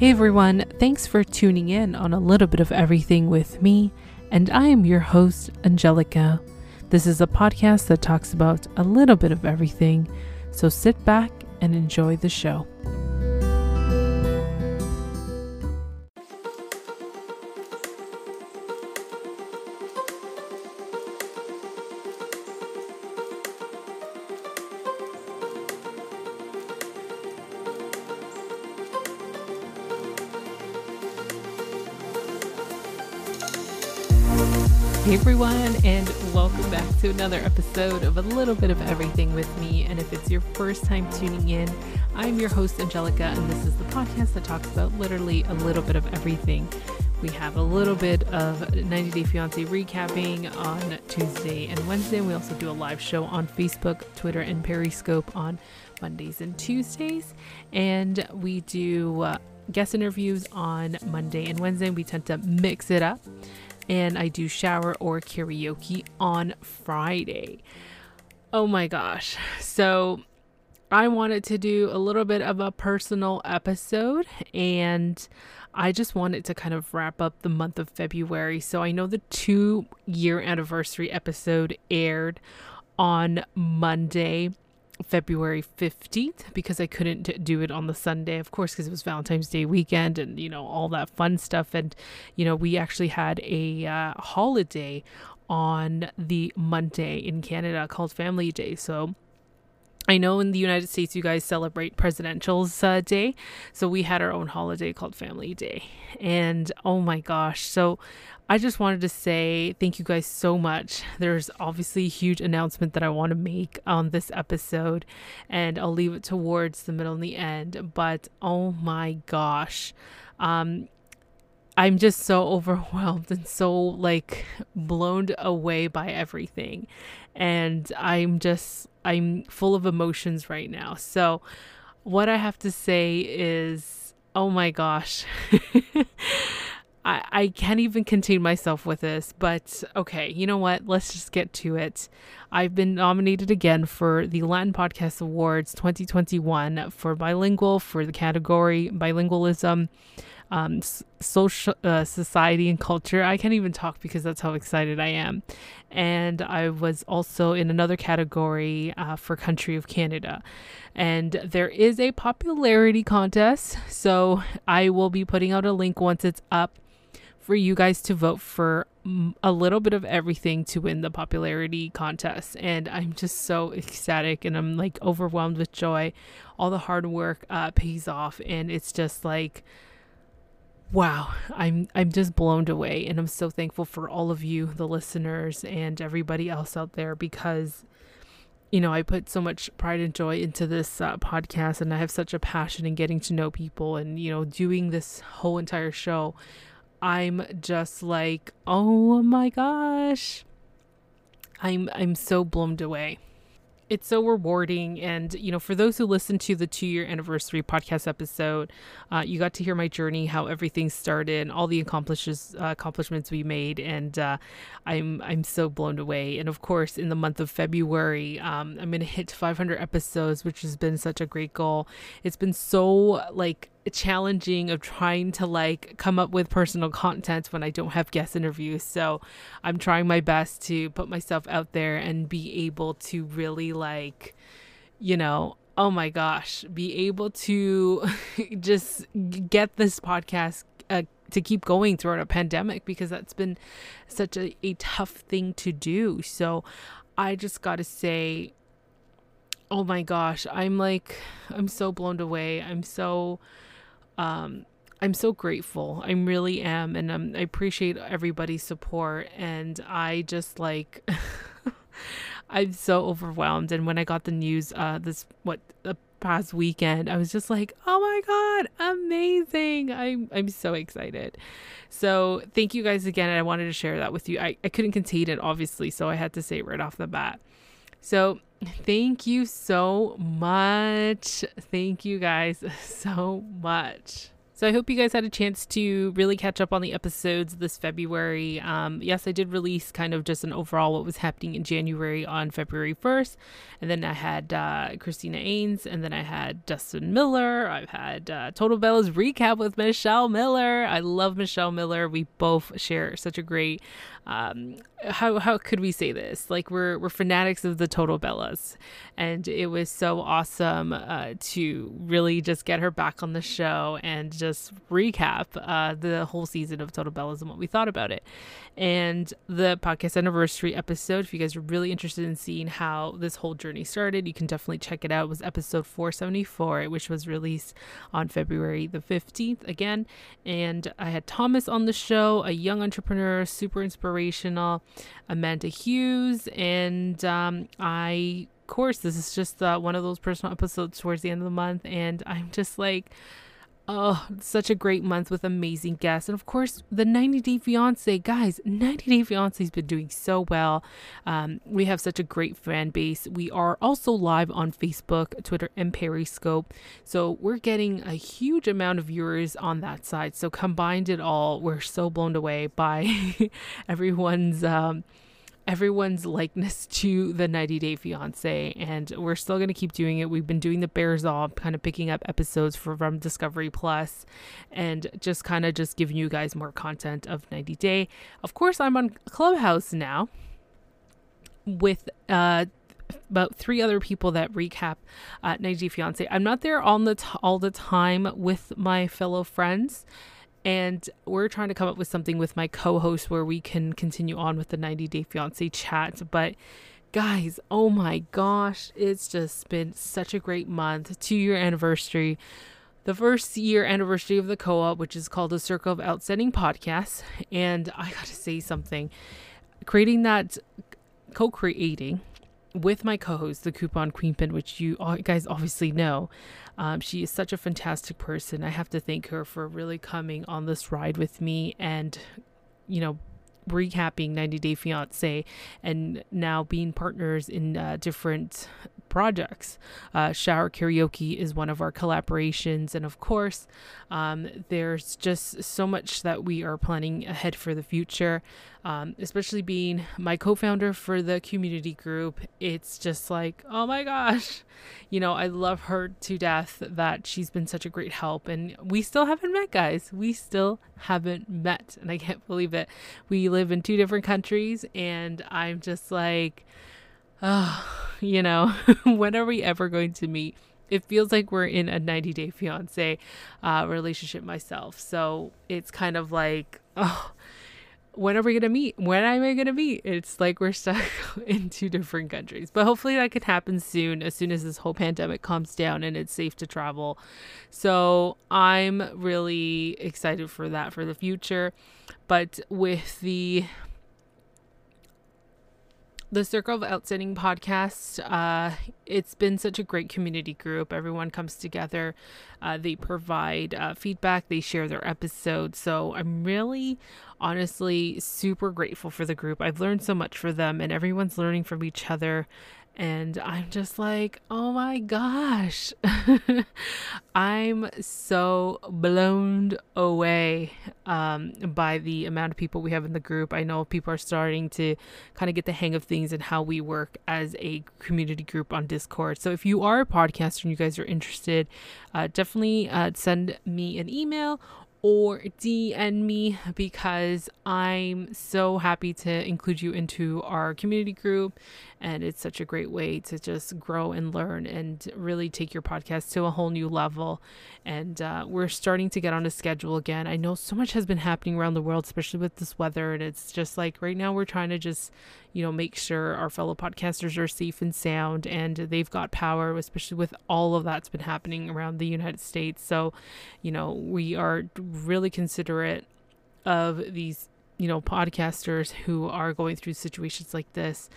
Hey everyone, thanks for tuning in on a little bit of everything with me, and I am your host, Angelica. This is a podcast that talks about a little bit of everything, so sit back and enjoy the show. Everyone, and welcome back to another episode of A Little Bit of Everything with me. And if it's your first time tuning in, I'm your host, Angelica, and this is the podcast that talks about literally a little bit of everything. We have a little bit of 90 Day Fiance recapping on Tuesday and Wednesday. We also do a live show on Facebook, Twitter, and Periscope on Mondays and Tuesdays. And we do uh, guest interviews on Monday and Wednesday. We tend to mix it up and I do shower or karaoke on Friday. Oh my gosh. So I wanted to do a little bit of a personal episode and I just wanted to kind of wrap up the month of February. So I know the two year anniversary episode aired on Monday February 15th because I couldn't do it on the Sunday, of course, because it was Valentine's Day weekend and, you know, all that fun stuff. And, you know, we actually had a uh, holiday on the Monday in Canada called Family Day. So, I know in the United States you guys celebrate Presidential's uh, Day, so we had our own holiday called Family Day. And oh my gosh, so I just wanted to say thank you guys so much. There's obviously a huge announcement that I want to make on this episode, and I'll leave it towards the middle and the end. But oh my gosh, um, I'm just so overwhelmed and so like blown away by everything. And I'm just, I'm full of emotions right now. So, what I have to say is, oh my gosh. I, I can't even contain myself with this, but okay, you know what? Let's just get to it. I've been nominated again for the Latin Podcast Awards 2021 for bilingual for the category bilingualism, um, social, uh, society, and culture. I can't even talk because that's how excited I am. And I was also in another category uh, for country of Canada. And there is a popularity contest, so I will be putting out a link once it's up for you guys to vote for a little bit of everything to win the popularity contest. And I'm just so ecstatic and I'm like overwhelmed with joy. All the hard work uh, pays off, and it's just like, wow i'm i'm just blown away and i'm so thankful for all of you the listeners and everybody else out there because you know i put so much pride and joy into this uh, podcast and i have such a passion in getting to know people and you know doing this whole entire show I'm just like, oh my gosh. I'm I'm so blown away. It's so rewarding. And you know for those who listened to the two year anniversary podcast episode uh, you got to hear my journey how everything started and all the accomplishes uh, accomplishments we made. And uh, i'm i'm so blown away. And of course in the month of february um, i'm gonna hit 500 episodes which has been such a great goal. It's been so like challenging of trying to like come up with personal content when I don't have guest interviews. So I'm trying my best to put myself out there and be able to really like, you know, oh my gosh, be able to just get this podcast uh, to keep going throughout a pandemic because that's been such a, a tough thing to do. So I just got to say, oh my gosh, I'm like, I'm so blown away. I'm so um, I'm so grateful. I really am. And um, I appreciate everybody's support. And I just like, I'm so overwhelmed. And when I got the news, uh, this, what, the past weekend, I was just like, oh my God, amazing. I'm, I'm so excited. So thank you guys again. I wanted to share that with you. I, I couldn't contain it, obviously. So I had to say it right off the bat. So thank you so much. Thank you guys so much. So I hope you guys had a chance to really catch up on the episodes this February. Um, yes, I did release kind of just an overall what was happening in January on February 1st. And then I had uh, Christina Ains, and then I had Dustin Miller. I've had uh, Total Bellas recap with Michelle Miller. I love Michelle Miller. We both share such a great um, how how could we say this? Like we're we're fanatics of the Total Bellas, and it was so awesome uh, to really just get her back on the show and just recap uh, the whole season of Total Bellas and what we thought about it. And the podcast anniversary episode, if you guys are really interested in seeing how this whole journey started, you can definitely check it out. It was episode 474, which was released on February the 15th again. And I had Thomas on the show, a young entrepreneur, super inspirational, Amanda Hughes, and um, I of course, this is just uh, one of those personal episodes towards the end of the month, and I'm just like, Oh, such a great month with amazing guests. And of course, the 90 Day Fiance. Guys, 90 Day Fiance has been doing so well. Um, we have such a great fan base. We are also live on Facebook, Twitter, and Periscope. So we're getting a huge amount of viewers on that side. So combined it all, we're so blown away by everyone's. Um, everyone's likeness to the 90 Day Fiance, and we're still going to keep doing it. We've been doing the Bares All, kind of picking up episodes from Discovery Plus, and just kind of just giving you guys more content of 90 Day. Of course, I'm on Clubhouse now with uh about three other people that recap uh, 90 Day Fiance. I'm not there all the t- all the time with my fellow friends and we're trying to come up with something with my co-host where we can continue on with the 90 day fiance chat. But guys oh my gosh it's just been such a great month. Two year anniversary. The first year anniversary of the co-op which is called the circle of outstanding podcasts. And i gotta say something. Creating that co-creating with my co-host, the Coupon Queen Pin, which you guys obviously know. Um, she is such a fantastic person. I have to thank her for really coming on this ride with me and, you know, recapping 90 Day Fiance and now being partners in uh, different projects. Uh, Shower Karaoke is one of our collaborations. And of course, um, there's just so much that we are planning ahead for the future, um, especially being my co founder for the community group. It's just like, oh my gosh, you know, I love her to death that she's been such a great help. And we still haven't met, guys. We still haven't met. And I can't believe it. We live in two different countries, and I'm just like, oh, you know, when are we ever going to meet? It feels like we're in a 90 day fiance uh, relationship myself. So it's kind of like, oh, when are we going to meet? When am I going to meet? It's like we're stuck in two different countries. But hopefully that can happen soon, as soon as this whole pandemic calms down and it's safe to travel. So I'm really excited for that for the future. But with the the Circle of Outstanding podcast, uh, it's been such a great community group. Everyone comes together. Uh, they provide uh, feedback. They share their episodes. So I'm really, honestly, super grateful for the group. I've learned so much for them, and everyone's learning from each other. And I'm just like, oh my gosh. I'm so blown away um, by the amount of people we have in the group. I know people are starting to kind of get the hang of things and how we work as a community group on Discord. So if you are a podcaster and you guys are interested, uh, definitely uh, send me an email or DM me because I'm so happy to include you into our community group. And it's such a great way to just grow and learn and really take your podcast to a whole new level. And uh, we're starting to get on a schedule again. I know so much has been happening around the world, especially with this weather. And it's just like right now we're trying to just, you know, make sure our fellow podcasters are safe and sound and they've got power, especially with all of that's been happening around the United States. So, you know, we are really considerate of these you know podcasters who are going through situations like this.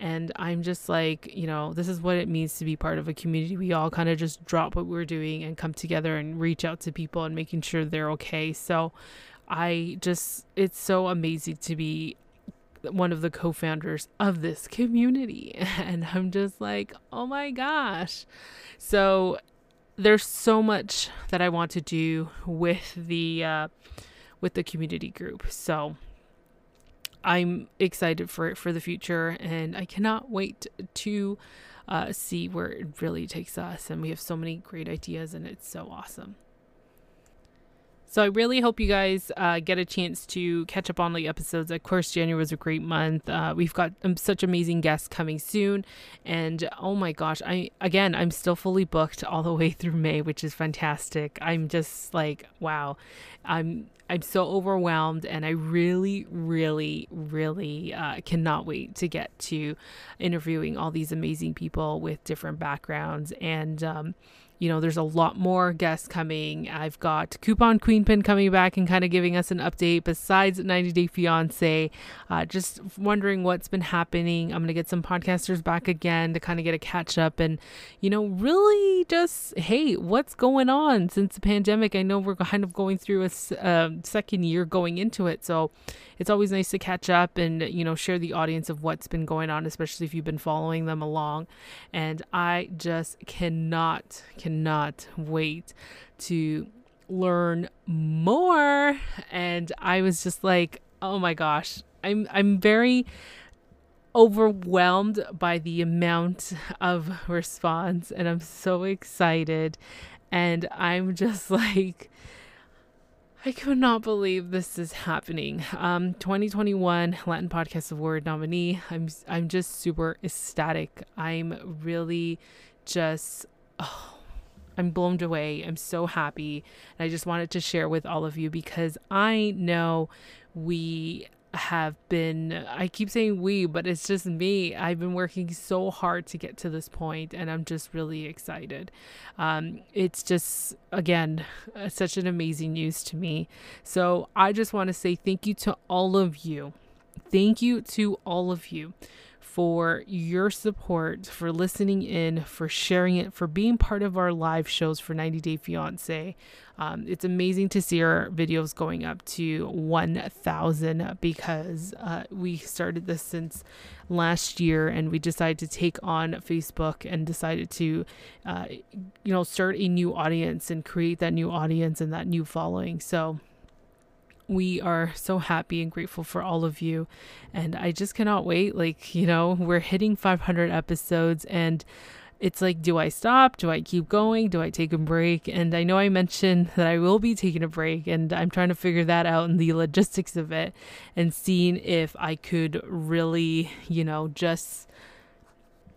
And i'm just like you know this is what it means to be part of a community. We all kind of just drop what we're doing and come together and reach out to people and making sure they're okay. So i just it's so amazing to be one of the co-founders of this community. And i'm just like oh my gosh. So there's so much that I want to do with the uh, with the community group. So I'm excited for it for the future, and I cannot wait to uh, see where it really takes us. And we have so many great ideas, and it's so awesome. So I really hope you guys uh, get a chance to catch up on the episodes. Of course, January was a great month. Uh, we've got um, such amazing guests coming soon, and oh my gosh, I again I'm still fully booked all the way through May, which is fantastic. I'm just like wow, I'm I'm so overwhelmed, and I really, really, really uh, cannot wait to get to interviewing all these amazing people with different backgrounds and. Um, you know, there's a lot more guests coming. I've got Coupon Queen Pin coming back and kind of giving us an update besides 90 Day Fiance. Uh, just wondering what's been happening. I'm going to get some podcasters back again to kind of get a catch up and, you know, really just, hey, what's going on since the pandemic? I know we're kind of going through a uh, second year going into it. So it's always nice to catch up and, you know, share the audience of what's been going on, especially if you've been following them along. And I just cannot, cannot wait to learn more. And I was just like, oh my gosh, I'm, I'm very overwhelmed by the amount of response and I'm so excited and I'm just like I could not believe this is happening. Um, 2021 Latin Podcast Award nominee. I'm I'm just super ecstatic. I'm really just oh, I'm blown away. I'm so happy. And I just wanted to share with all of you because I know we have been I keep saying we, but it's just me. I've been working so hard to get to this point and I'm just really excited. Um, it's just again uh, such an amazing news to me. So I just want to say thank you to all of you. Thank you to all of you for your support, for listening in, for sharing it, for being part of our live shows for 90 Day Fiance. Um, it's amazing to see our videos going up to 1,000 because uh, we started this since last year and we decided to take on Facebook and decided to, uh, you know, start a new audience and create that new audience and that new following. So, we are so happy and grateful for all of you. And I just cannot wait. Like, you know, we're hitting 500 episodes and it's like, do I stop? Do I keep going? Do I take a break? And I know I mentioned that I will be taking a break, and I'm trying to figure that out and the logistics of it and seeing if I could really, you know, just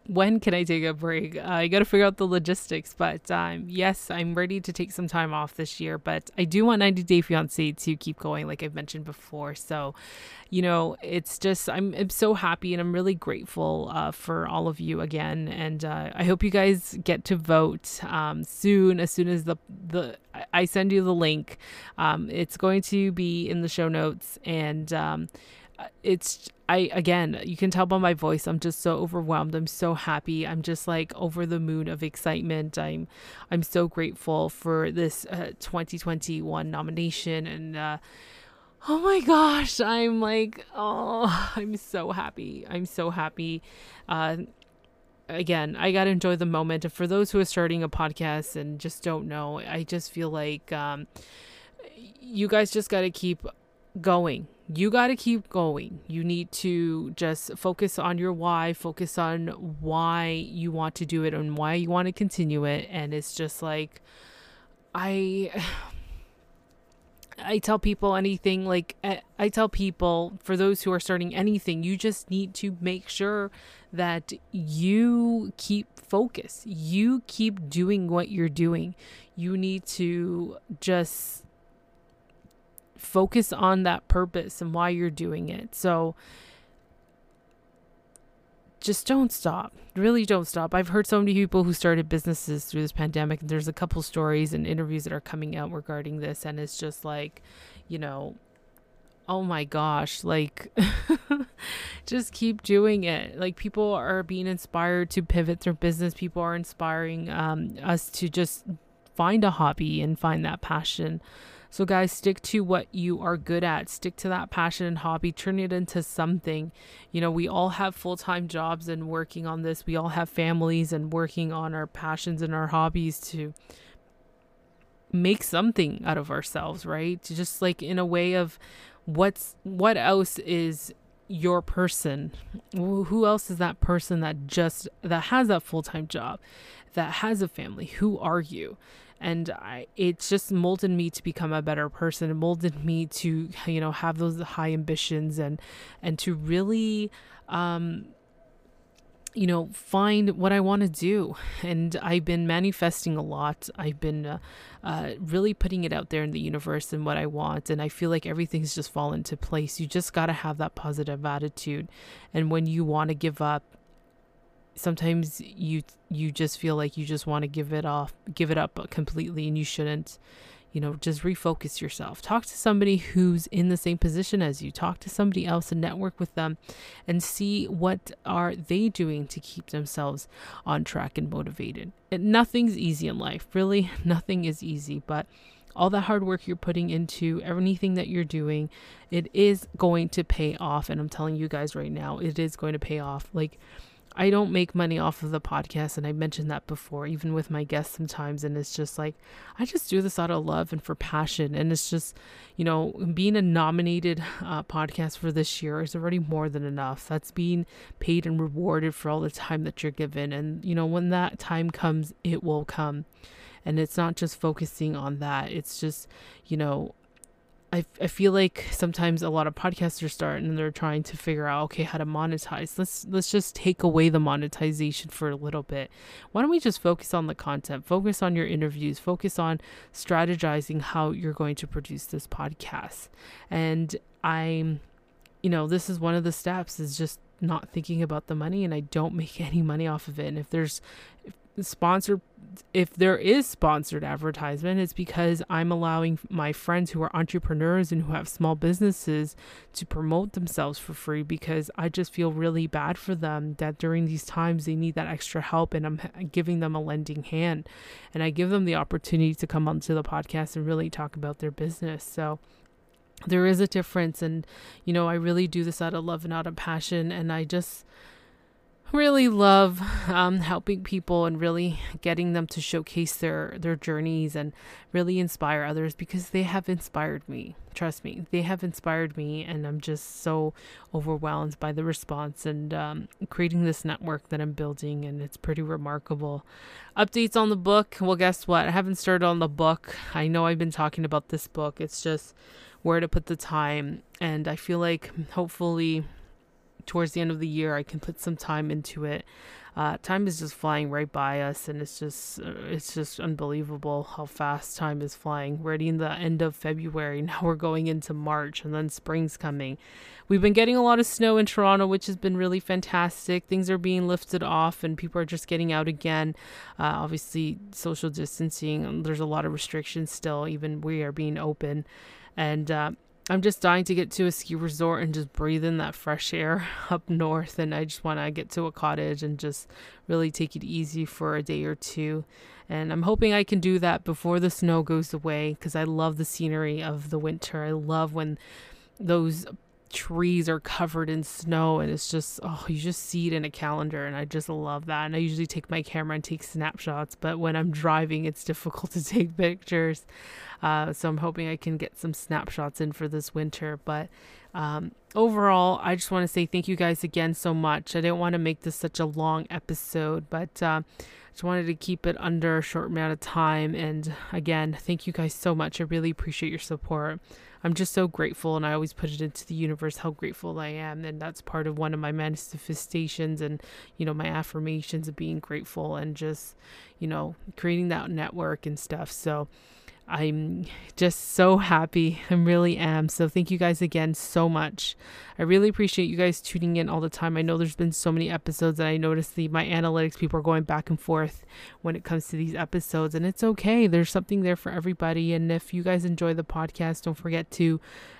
when can I take a break? Uh, I got to figure out the logistics. But um, yes, I'm ready to take some time off this year. But I do want 90 Day Fiance to keep going, like I've mentioned before. So, you know, it's just, I'm, I'm so happy and I'm really grateful uh, for all of you again. And uh, I hope you guys get to vote um, soon, as soon as the, the I send you the link. Um, it's going to be in the show notes. And, um, it's I again, you can tell by my voice, I'm just so overwhelmed. I'm so happy. I'm just like over the moon of excitement. I'm I'm so grateful for this uh, 2021 nomination and uh, oh my gosh, I'm like oh, I'm so happy. I'm so happy. Uh, again, I got to enjoy the moment. And for those who are starting a podcast and just don't know, I just feel like um, you guys just got to keep going you got to keep going. You need to just focus on your why, focus on why you want to do it and why you want to continue it. And it's just like, I. I tell people anything like I tell people for those who are starting anything, you just need to make sure that you keep focus. You keep doing what you're doing. You need to just focus on that purpose and why you're doing it. So just don't stop. Really don't stop. I've heard so many people who started businesses through this pandemic. There's a couple stories and interviews that are coming out regarding this and it's just like, you know, oh my gosh, like just keep doing it. Like people are being inspired to pivot their business. People are inspiring um, us to just find a hobby and find that passion so, guys, stick to what you are good at. Stick to that passion and hobby. Turn it into something. You know, we all have full time jobs and working on this. We all have families and working on our passions and our hobbies to make something out of ourselves, right? To just like in a way of what's what else is your person. Who else is that person that just that has that full-time job that has a family? Who are you? And I, it's just molded me to become a better person it molded me to you know have those high ambitions and and to really um you know, find what I want to do. And I've been manifesting a lot. I've been uh, uh, really putting it out there in the universe and what I want. And I feel like everything's just fallen into place. You just got to have that positive attitude. And when you want to give up, sometimes you you just feel like you just want to give it off, give it up completely, and you shouldn't you know, just refocus yourself. Talk to somebody who's in the same position as you. Talk to somebody else and network with them and see what are they doing to keep themselves on track and motivated. And nothing's easy in life. Really, nothing is easy, but all the hard work you're putting into anything that you're doing, it is going to pay off. And I'm telling you guys right now, it is going to pay off. Like I don't make money off of the podcast, and I mentioned that before, even with my guests sometimes. And it's just like, I just do this out of love and for passion. And it's just, you know, being a nominated uh, podcast for this year is already more than enough. That's being paid and rewarded for all the time that you're given. And, you know, when that time comes, it will come. And it's not just focusing on that, it's just, you know, I, I feel like sometimes a lot of podcasters start and they're trying to figure out okay how to monetize. Let's let's just take away the monetization for a little bit. Why don't we just focus on the content? Focus on your interviews. Focus on strategizing how you're going to produce this podcast. And i'm you know this is one of the steps is just not thinking about the money and I don't make any money off of it. And if there's sponsored if there is sponsored advertisement it's because i'm allowing my friends who are entrepreneurs and who have small businesses to promote themselves for free because i just feel really bad for them that during these times they need that extra help and i'm giving them a lending hand. And i give them the opportunity to come onto the podcast and really talk about their business. So there is a difference and you know i really do this out of love and out of passion. And i just really love um, helping people and really getting them to showcase their their journeys and really inspire others because they have inspired me. Trust me they have inspired me and i'm just so overwhelmed by the response and um, creating this network that i'm building and it's pretty remarkable. Updates on the book? Well guess what? I haven't started on the book. I know i've been talking about this book. It's just where to put the time and i feel like hopefully towards the end of the year, I can put some time into it. Uh, time is just flying right by us, and it's just uh, it's just unbelievable how fast time is flying. We're already in the end of February now. We're going into March, and then spring's coming. We've been getting a lot of snow in Toronto, which has been really fantastic. Things are being lifted off, and people are just getting out again. Uh, obviously, social distancing. There's a lot of restrictions still. Even we are being open, and uh, I'm just dying to get to a ski resort and just breathe in that fresh air up north. And I just want to get to a cottage and just really take it easy for a day or two. And I'm hoping I can do that before the snow goes away because I love the scenery of the winter. I love when those trees are covered in snow and it's just oh you just see it in a calendar and I just love that. And I usually take my camera and take snapshots but when I'm driving it's difficult to take pictures. Uh, so I'm hoping I can get some snapshots in for this winter. But um, overall I just want to say thank you guys again so much. I didn't want to make this such a long episode but uh, just wanted to keep it under a short amount of time. And again thank you guys so much. I really appreciate your support I'm just so grateful and I always put it into the universe how grateful I am and that's part of one of my manifestations and you know my affirmations of being grateful and just you know creating that network and stuff. So I'm just so happy. I really am. So thank you guys again so much. I really appreciate you guys tuning in all the time. I know there's been so many episodes and I noticed the my analytics people are going back and forth when it comes to these episodes and it's okay. There's something there for everybody and if you guys enjoy the podcast, don't forget to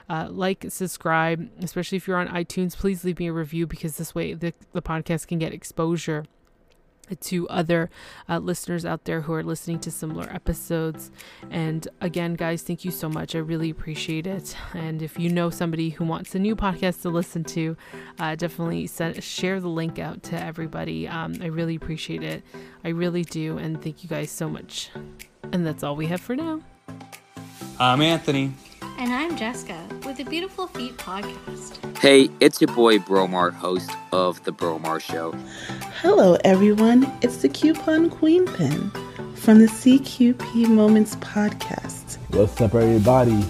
uh, like, subscribe, especially if you're on iTunes. Please leave me a review because this way the, the podcast can get exposure to other uh, listeners out there who are listening to similar episodes. And again, guys, thank you so much. I really appreciate it. And if you know somebody who wants a new podcast to listen to, uh, definitely send, share the link out to everybody. Um, I really appreciate it. I really do. And thank you guys so much. And that's all we have for now. I'm Anthony. And I'm Jessica with the Beautiful Feet podcast. Hey, it's your boy Bromar, host of The Bromar Show. Hello, everyone. It's the Coupon Queen Pin from the CQP Moments podcast. What's up, everybody?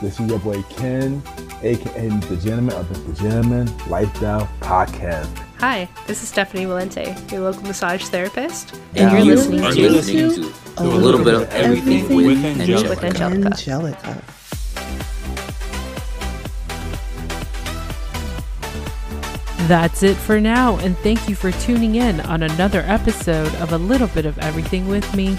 This is your boy Ken, aka the Gentleman of the Gentleman Lifestyle Podcast. Hi, this is Stephanie Valente, your local massage therapist, And you're you listening are to listening to a little bit of everything with Angelica. Angelica. Angelica. That's it for now, and thank you for tuning in on another episode of A Little Bit of Everything with me.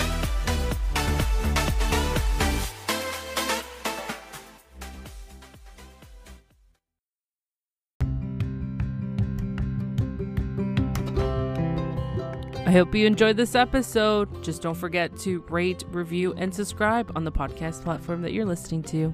I hope you enjoyed this episode. Just don't forget to rate, review, and subscribe on the podcast platform that you're listening to.